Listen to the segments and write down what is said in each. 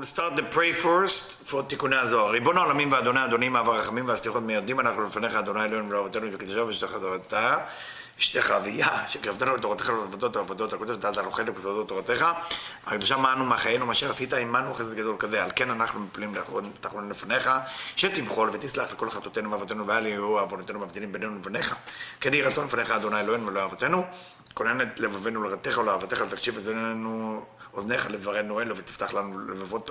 we'll start the pray first for תיקוני הזוהר. ריבון העולמים ואדוני אדונים אב הרחמים והסליחות מיידים אנחנו לפניך אדוני אלוהינו ולאבותינו וקדשו ושתך תורתה אשתך אביה שקרבתנו לתורתך ולעבודות העבודות הקודש ודעת הנוכל לבסודות תורתך. הקדושה מענו מחיינו מה שעשית עמנו חסד גדול כזה. על כן אנחנו מפלים תחרון לפניך שתמחול ותסלח לכל חטאותינו ואבותינו ואל יהיו עוונותינו מבדילים בינינו לבניך. כן יהי רצון לפניך אדוני אלוהינו ולאבותינו. כונן את לבבינו לרתך ולאהבתך ותקשיב את זננו אוזניך לברנו אלו ותפתח לנו לבבות,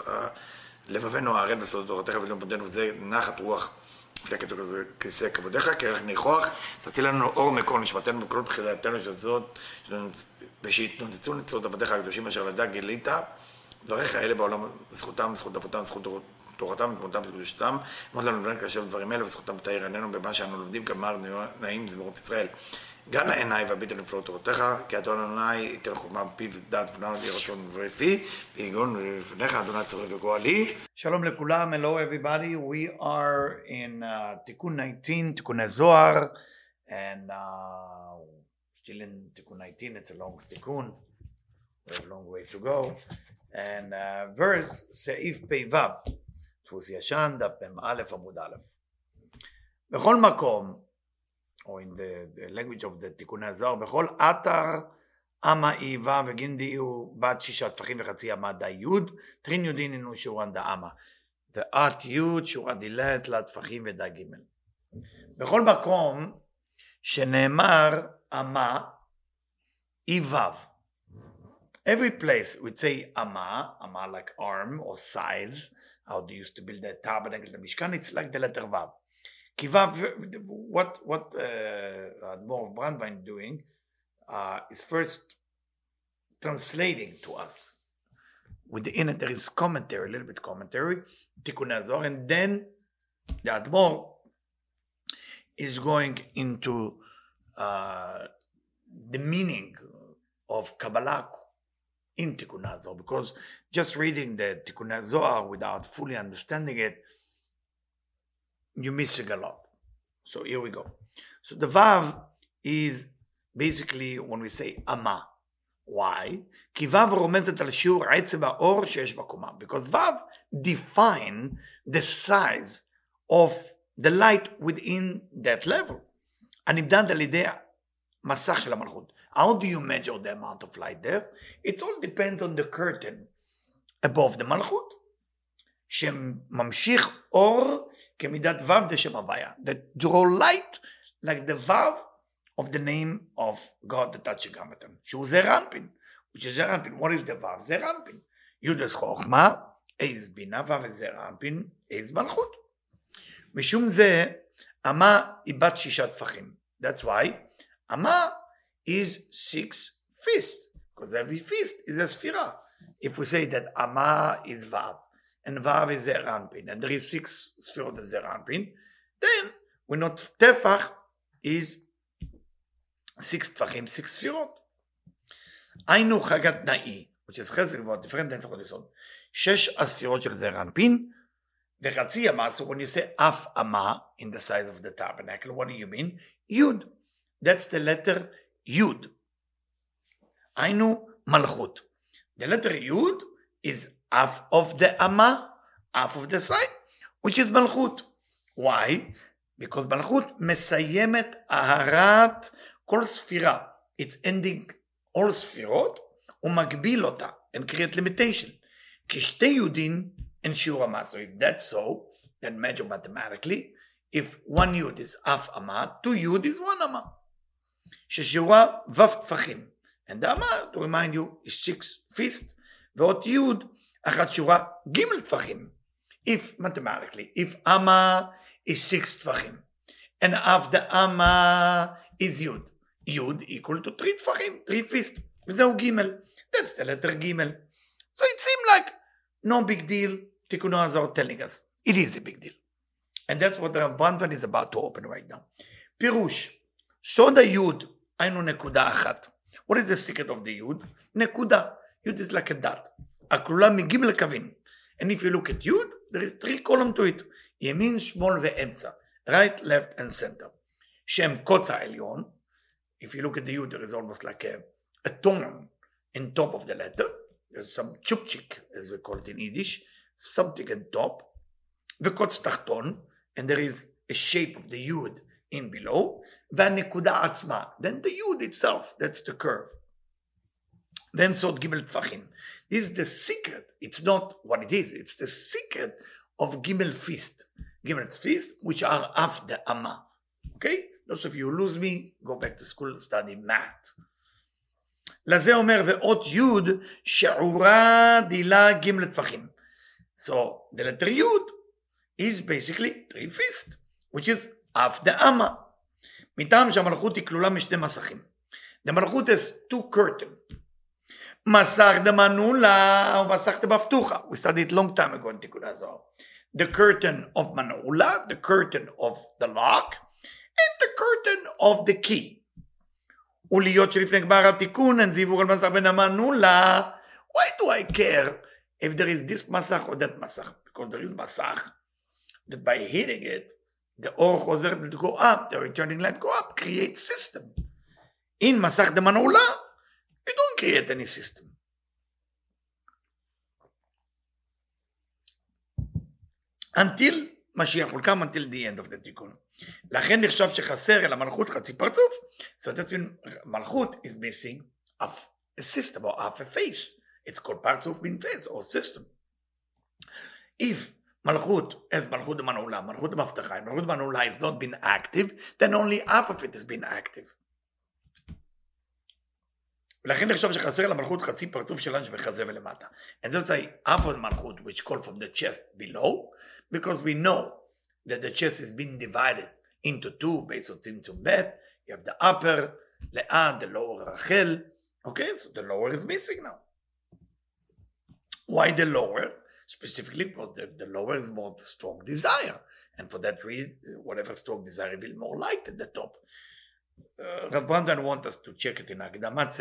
לבבינו הערל בסודות תורתך ולמודנו וזה נחת רוח. לפני כיסא כבודיך, כרך ניחוח, תציל לנו אור מקור נשמתנו בכל בחילתנו של זאת, ושיתנוצצו נצרות עבדיך הקדושים אשר לדע גילית, דבריך אלה בעולם, זכותם, זכות אבותם, זכות תורתם, ותמותם וקדושתם, אמרת לנו לבן כאשר דברים אלה, וזכותם תאיר עינינו במה שאנו לומדים, כמר נעים זמירות ישראל. גם לעיניי והביט על נפלאות תורתך, כי אדון אדוני ייתן חוכמה בפיו ודעת ונאו לי רצון ורפי, ויגון לפניך אדוני צורך וגואלי. שלום לכולם, hello everybody, we are in uh, תיקון 19, תיקוני זוהר, and uh, still in תיקון 19, it's a long תיקון, we have a long way to go, and uh, verse סעיף פ"ו, דפוס ישן, דף מ"א עמוד א'. בכל מקום או in the, the language of the תיקוני הזוהר, בכל אתר אמה איבה וגינדי הוא בת שישה טפחים וחצי אמה דה יוד, טרין יודין אינו שורן דה אמה. ואת יוד שורה דילת לה טפחים ודה גימל. בכל מקום שנאמר אמה אי וו. Every place we'd say ama, ama like arm or size, how they used to build the tabernacle, the Mishkan, it's like the letter Vav. Kiva, what what uh, Brandwein doing uh, is first translating to us. Within it there is commentary, a little bit commentary, Tikkun Azor, and then the Admor is going into uh, the meaning of Kabbalah in Tikkun Azor, because just reading the Tikkun Azor without fully understanding it you're missing a lot. So here we go. So the Vav is basically when we say Ama. Why? כי ו' רומזת על שיעור עצם האור שיש בקומה. Because ו' define the size of the light within that level. הנמדד על ידי מסך של המלכות. How do you measure the amount of light there? It all depends on the curtain above the מלכות, שממשיך אור כמידת ו' דשם הוויה. That draw light like the ו' of the name of God that שגם אתם. שהוא זר אנפין. which is זר אנפין. What is the ו'? זר אנפין. יהודס חוכמה, איז בינה ו' וזר אנפין, איז מלכות. משום זה, אמה היא בת שישה טפחים. That's why אמה is six fist. Because every fist is a ספירה. If we say that אמה is ו' and Vav is Zer Anpin, and there is six Sfirot of Zer Anpin, then we know Tefach is six Tfachim, six Sfirot. היינו חג התנאי, which is חסר גבוה, different than צריך יסוד, שש הספירות של זר אנפין, וחצי אמה, so when you say אף אמה, in the size of the tabernacle, what do you mean? יוד. That's the letter יוד. היינו מלכות. The letter יוד is half of the Amma, half of the side, which is Malchut. Why? Because Malchut מסיימת אהרת כל ספירה. It's ending all ספירות ומגביל אותה and create limitation. כשתי יהודים אין שיעור אמה. So if that's so, then measure mathematically, if one yud is half ama, two yud is one ama. ששיעורה ו' טפחים. And the ama, to remind you, is six fist, ועוד יוד אחת שורה ג' טפחים. If, mathematically, if אמה is six טפחים, and of the אמה is י', י' equal to three טפחים, three fist, וזהו ג', that's the letter ג'. So it seemed like no big deal, תיקונו הזוהר telling us, it is a big deal. And that's what the Brandvan is about to open right now. פירוש, סוד היוד, היינו נקודה אחת. What is the secret of the יוד? נקודה. יוד is like a dot. הכלולה מגימל קווים. And if you look at י', there is three column to it, ימין, שמאל ואמצע, right, left and center, שהם קוץ העליון, if you look at the י', there is almost like a, a tone in top of the letter, there's some chupchik, as we call it in Yiddish, something at top, וקוץ תחתון, and there is a shape of the yud in below, והנקודה עצמה, then the yud itself, that's the curve. Then סוד גימל טפחים. This is the secret. It's not what it is. It's the secret of Gimel Fist. Gimel Fist, which are af the Amma. Okay? Those of you who lose me, go back to school, study math. לזה אומר ואות י' שעורה דילה ג' טפחים. So the letter י' is basically three fist, which is אף דאמה. מטעם שהמלכות היא כלולה משני מסכים. The מלכות has two curtain. מסך דמנולה ומסך דבפתוחה. We studied long time ago in תיקון הזוהר. The curtain of manula, the curtain of the lock, and the curtain of the key. ולהיות שלפני גמר התיקון אין זיווג על מסך בין המנולה. Why do I care if there is this מסך or that מסך? Because there is מסך that by hitting it, the אור חוזר to go up, the returning light go up, create system. In מסך דמנעולה, you don't create any system. until משיח will come until the end of the תיקון. לכן נחשב שחסר אל המלכות חצי פרצוף. So that's when מלכות is missing half a system or half a face. It's called פרצוף בין face or system. If מלכות as מלכות דמנעולה, מלכות דמבטחה, if מלכות דמנעולה is not been active, then only half of it has been active. ולכן נחשב שחסר למלכות חצי פרצוף שלה שבחזה ולמטה. And that's a half of מלכות which call from the chest below, because we know that the chest is being divided into two based on Tzimtzum Bet. You have the upper Leah, the lower Rachel. Okay, so the lower is missing now. Why the lower? Specifically because the, the lower is more strong desire. And for that reason, whatever strong desire will more light at the top. Rabbanan Rav Brandwein wants us to check it in הקדמת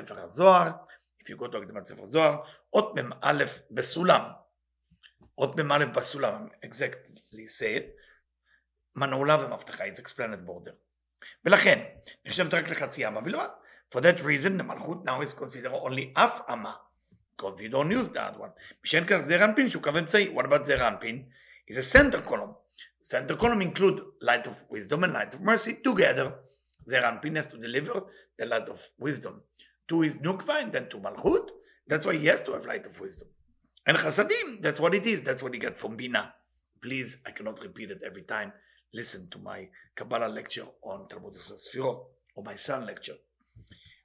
if you go to הקדמת Ot הזוהר, אות מ"א Ot אות מ"א בסולם, exactly said, מנעולה ומבטחה, it's explained border. ולכן, נחשבת רק לחצי אמה בלבד. For that reason, the מלכות now is considered only אף אמה. because you don't use that one. בשל כך זר אנפין שהוא קו אמצעי. What about זר אנפין? is a center column. Center column include light of wisdom and light of mercy together their unwillingness to deliver the light of wisdom to his nukva and then to malchut. That's why he has to have light of wisdom. And chasadim, that's what it is. That's what he got from Bina. Please, I cannot repeat it every time. Listen to my Kabbalah lecture on Talmud Sfirot or my son lecture.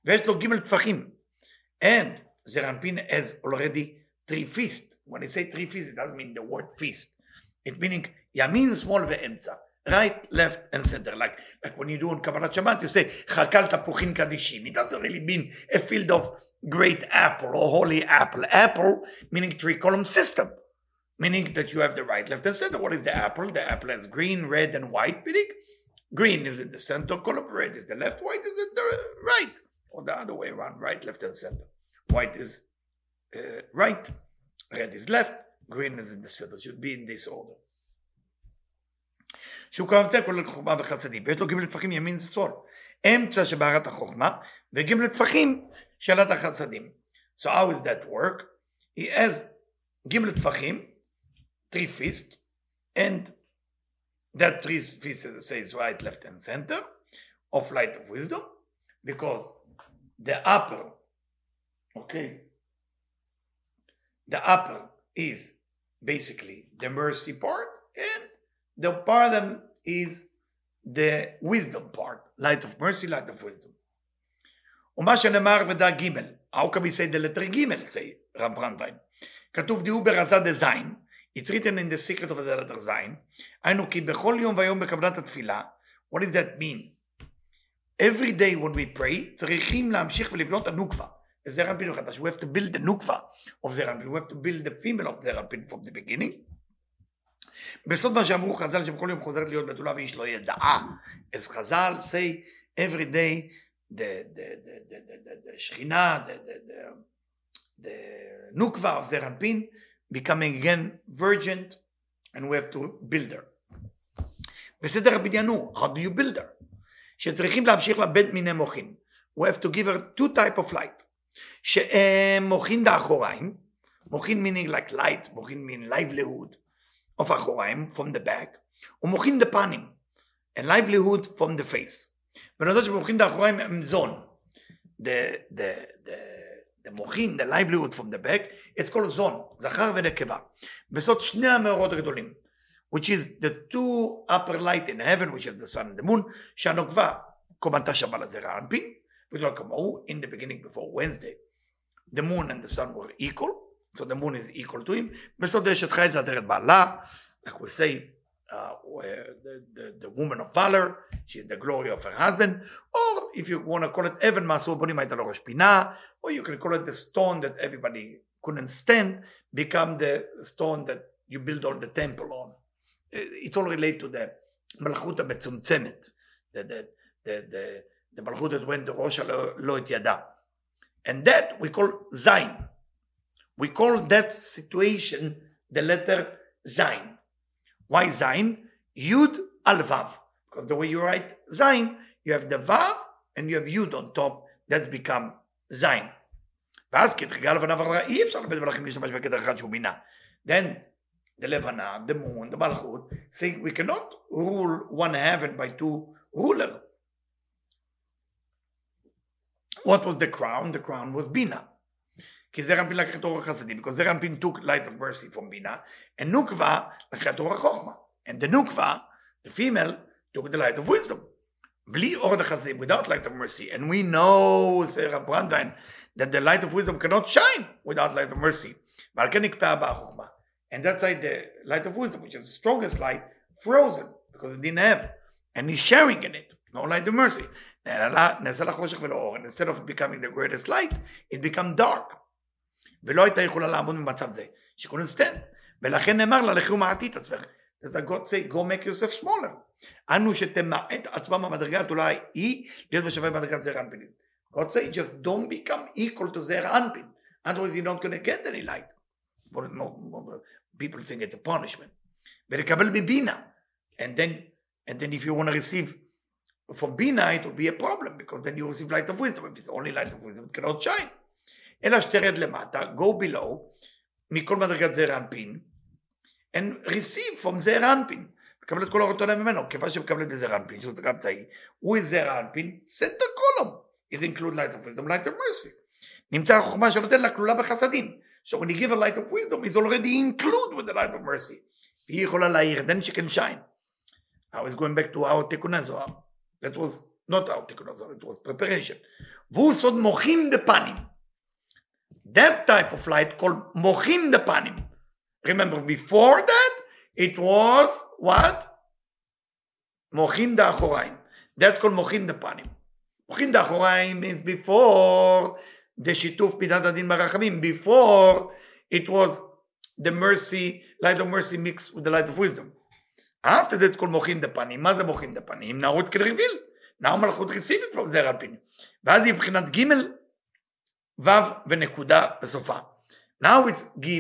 ויש לו ג' טפחים. And Ze'er Anpin has already three feast. When I say three feast, it doesn't mean the word feast. It meaning ימין, שמאל ואמצע right, left, and center. Like like when you do on Kabbalat Shabbat, you say Chakal Tapuchin Kadishim. It doesn't really mean a field of great apple or holy apple. Apple meaning three column system, meaning that you have the right, left, and center. What is the apple? The apple has green, red, and white. Meaning green is in the center column, red is the left, white is in the right, or the other way around, right, left, and center. White is uh, right, red is left, green is in the center. Should be in this order. שהוא כמבצע כולל חוכמה וחסדים, ויש לו ג' טפחים ימין ושמאל. אמצע שבהרת החוכמה, וג' טפחים שאלת החסדים. So how does that work? He has ג' טפחים, three fist, and that three fist says right, left, and center of light of wisdom, because the upper, okay, the upper is basically the mercy part, and the bottom is the wisdom part, light of mercy, light of wisdom. ומה שנאמר ודע ג', how can we say the letter ג', say רב ברנדווין, כתוב דיהו ברזה דזין, It's written in the secret of the letter זין, היינו כי בכל יום ויום בקבלת התפילה, what does that mean? Every day when we pray, צריכים להמשיך ולבנות הנוקבה. זרע אנפין מחדש. We have to build the נוקבה of זרע אנפין, we have to build the female of זרע אנפין from the beginning. בסוד מה שאמרו חז"ל שבכל יום חוזרת להיות בתולה ואיש לא ידעה. אז חז"ל say every day the, the, the, the, the, the, the שכינה, the, the, the, the נוקבה of זרע אנפין, becoming again virgin, and we have to build her. בסדר הבניין הוא, how do you build her? שצריכים להמשיך לבית מיני מוחין. We have to give her two type of light. שהם מוחין באחוריים, מוכין meaning like light, מוכין mean livelihood of אחוריים from the back, ומוכין the פנים, and livelihood from the face. בנושא שמוכין את האחוריים הם זון. The, the, the, the מוכין, the livelihood from the back, it's called זון, זכר ונקבה. וזאת שני המאורות הגדולים. which is the two upper light in heaven, which is the sun and the moon, שהנוקבה קומתה שווה לזרע אנפין, ולא כמוהו, in the beginning before Wednesday, the moon and the sun were equal, so the moon is equal to him, בסוד אשת חיל תדר את בעלה, like we say, uh, the, the, the woman of valor, she is the glory of her husband, or if you want to call it אבן מעשו בונים הייתה לו ראש פינה, or you can call it the stone that everybody couldn't stand, become the stone that you build all the temple on. It's all related to the מלכות המצומצמת, the, the, the, the, the מלכות that went ראשה לא, לא את ידה. And that we call Zain. We call that situation the letter Zain. Why Zain? Yud al Vav. Because the way you write Zain, you have the Vav and you have Yud on top. That's become Zain. ואז כתחילה לבנה ואמרה, אי אפשר לבית מלאכים להשתמש בכתר אחד שהוא בינה. Then the Levana, the moon, the Malchut, saying we cannot rule one heaven by two rulers. What was the crown? The crown was Bina. Because Ze'er Anpin took light of mercy from Bina, and Nukva And the the female, took the light of wisdom. בלי אור החסדים, without light of mercy. And we know, Sarah that the light of wisdom cannot shine without light of mercy. ועל כן נקפאה בה החוכמה. And that's why the light of wisdom, which is the strongest light, frozen, because it didn't have any sharing in it, no light of mercy. נעשה and instead of becoming the greatest light, it became dark. ולא הייתה יכולה לעמוד במצב זה, she couldn't stand. ולכן נאמר לה, לכי ומעטי את עצמך. Does that God say, go make yourself smaller. אנו שתמעט עצמה מהמדרגה הגדולה היא להיות בשווה במדרגת זרע אנפין. God say, just don't become equal to זרע אנפין. Otherwise you're not going to get any light. People think it's a punishment. ולקבל בבינה. And then, and then if you want to receive from בינה, it will be a problem, because then you receive light of wisdom. If it's only light of wisdom, it cannot shine. אלא שתרד למטה, go below, מכל מדרגת זעיר אנפין, and receive from זעיר אנפין. מקבל את כל התורה ממנו, כיוון שמקבלת בזעיר אנפין, שזה גם צעי, הוא זעיר אנפין, set the column, is include light of wisdom, light of mercy. נמצא החוכמה שנותן לה כלולה בחסדים. So when you give a light of wisdom, is already included with the light of mercy. והיא יכולה להאיר, then she can shine. I was going back to our תיקון הזוהר. That was not our תיקון הזוהר, it was preparation. והוא סוד מוחים דפנים. That type of light called mochim the panim. Remember, before that, it was what? Mochim the achoraim. That's called mochim the panim. Mochim the achoraim means before the shituf midat adin marachamim. Before it was the mercy, light of mercy mixed with the light of wisdom. After that, it's called mochim the panim. מה זה מוחים דפנים? נערות כדריביל. נער מלכות receive it from זרע פינים. ואז היא מבחינת ג' ו' ונקודה בסופה. Now it's ג',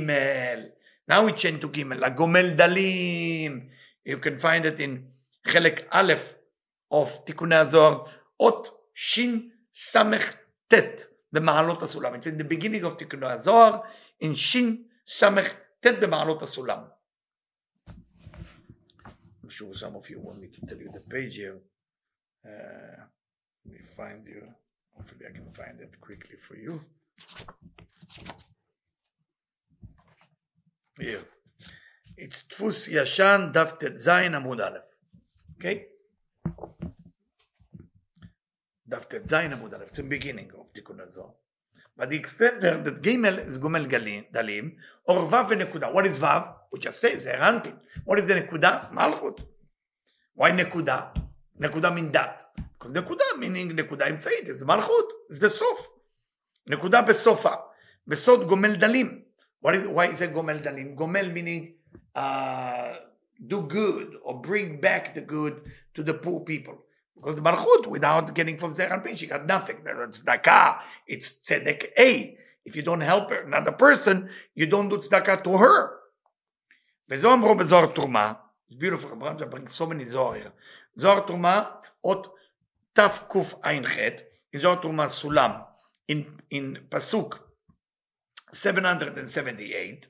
now we change to ג', הגומל דלים, you can find it in חלק א' of תיקוני הזוהר, אות שס"ט במעלות הסולם. It's in the beginning of תיקוני הזוהר, in שס"ט במעלות הסולם. I'm sure some of you want me to tell you the page here. Uh, let me find you. Hopefully I can find it quickly for you. Here. It's Tfus Yashan Daf Tet Amud Aleph. Okay? Daf Tet Amud Aleph. It's the beginning of Tikkun HaZor. But he explained that Gimel is Gumel Dalim or Vav Nekuda. What is Vav? We just say Ze'er Anpin. What is the Nekuda? Malchut. Why Nekuda? Nekuda means that. Because נקודה meaning נקודה אמצעית, זה מלכות, זה סוף. נקודה בסופה. בסוד גומל דלים. What is, why is it גומל דלים? גומל meaning uh, do good or bring back the good to the poor people. Because the מלכות, without getting from זרע אנפין, she got nothing. It's צדקה, it's צדק A. If you don't help her, another person, you don't do צדקה to her. וזו אמרו בזוהר תרומה, it's beautiful, Abraham brings so many זוהר here. זוהר תרומה, אות תקע"ח, in זוהר תרומה סולם, in פסוק 778,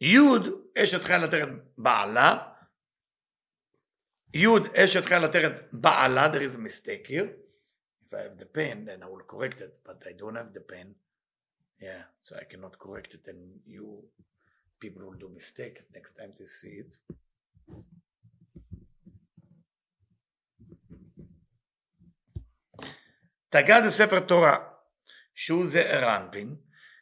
יוד אשת חיל עטרת בעלה, יוד אשת חיל עטרת בעלה, there is a mistake here. If I have the pen, then I will correct it, but I don't have the pen. Yeah, so I cannot correct it, and you people will do mistakes next time they see it. תגד ספר תורה, שהוא זעיר אנפין,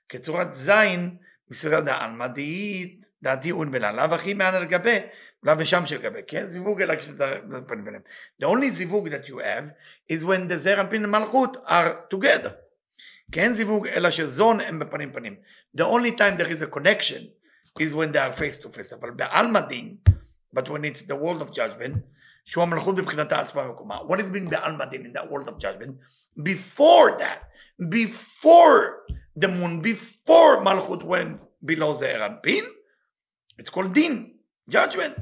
כצורת זין מסוג דעלמא דאית דעתי און בלעלה וכי מעל על גבי לאו ושם של גבי. כן זיווג אלא כשזה פנים ביניהם. The only זיווג that you have is when the זר אנפין ומלכות are together. כן זיווג אלא שזון הם בפנים פנים. The only time there is a connection is when they are face to face. אבל בעלמא דין but when it's the world of judgment שהוא המלכות מבחינתה עצמה ומקומה what is being בעלמא דין in that world of judgment before that before the moon before Malchut went below Ze'er Anpin, it's called Din, judgment.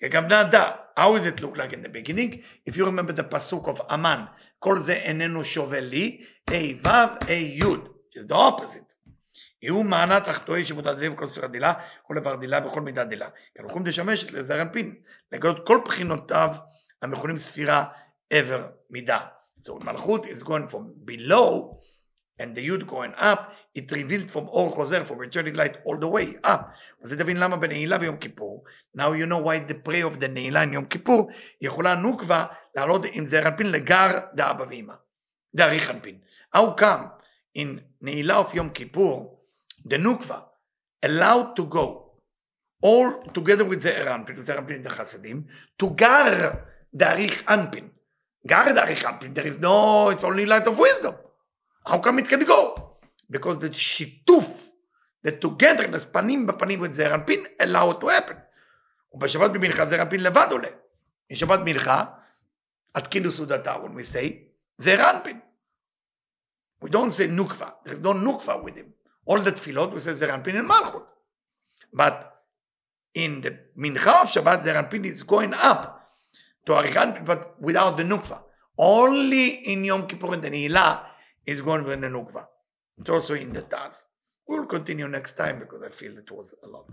How does it look like in the beginning? If you remember the pasuk of Aman, כל זה איננו שווה לי, A ו', A י', is the opposite. יהיו מענה תחתוי שמודע דלה וכל ספירת דילה, כל איבר דילה בכל מידה דילה. אנחנו לשמש לזר אנפין, לגלות כל בחינותיו המכונים ספירה עבר מידה. So מלכות is going from below and the yud going up, it revealed from אור חוזר, from returning light all the way up. אז זה תבין למה בנעילה ביום כיפור, now you know why the prayer of the נעילה in יום כיפור, יכולה נוקבה לעלות עם זעיר אנפין לגר דאבא ואמא, דאריך אנפין. How come in נעילה of יום כיפור, the נוקבה allowed to go all together with זעיר אנפין, זעיר אנפין the חסדים, to גר דאריך אנפין. אנפין, there is no, it's only light of wisdom. How come it can go? Because the שיתוף, the togetherness, פנים בפנים with זעיר אנפין, allow it to happen. ובשבת במנחה זעיר אנפין לבד עולה. בשבת מנחה, התקינו סעודתה, when we say, זעיר אנפין. We don't say nukva. There is no nukva with him. All the tefillot, we say זעיר אנפין and malchut. But in the mincha of Shabbat, זעיר אנפין is going up to Arichan, but without the nukva. Only in Yom Kippur in the Nihila is going with the nukva. It's also in the Taz. We will continue next time because I feel it was a lot.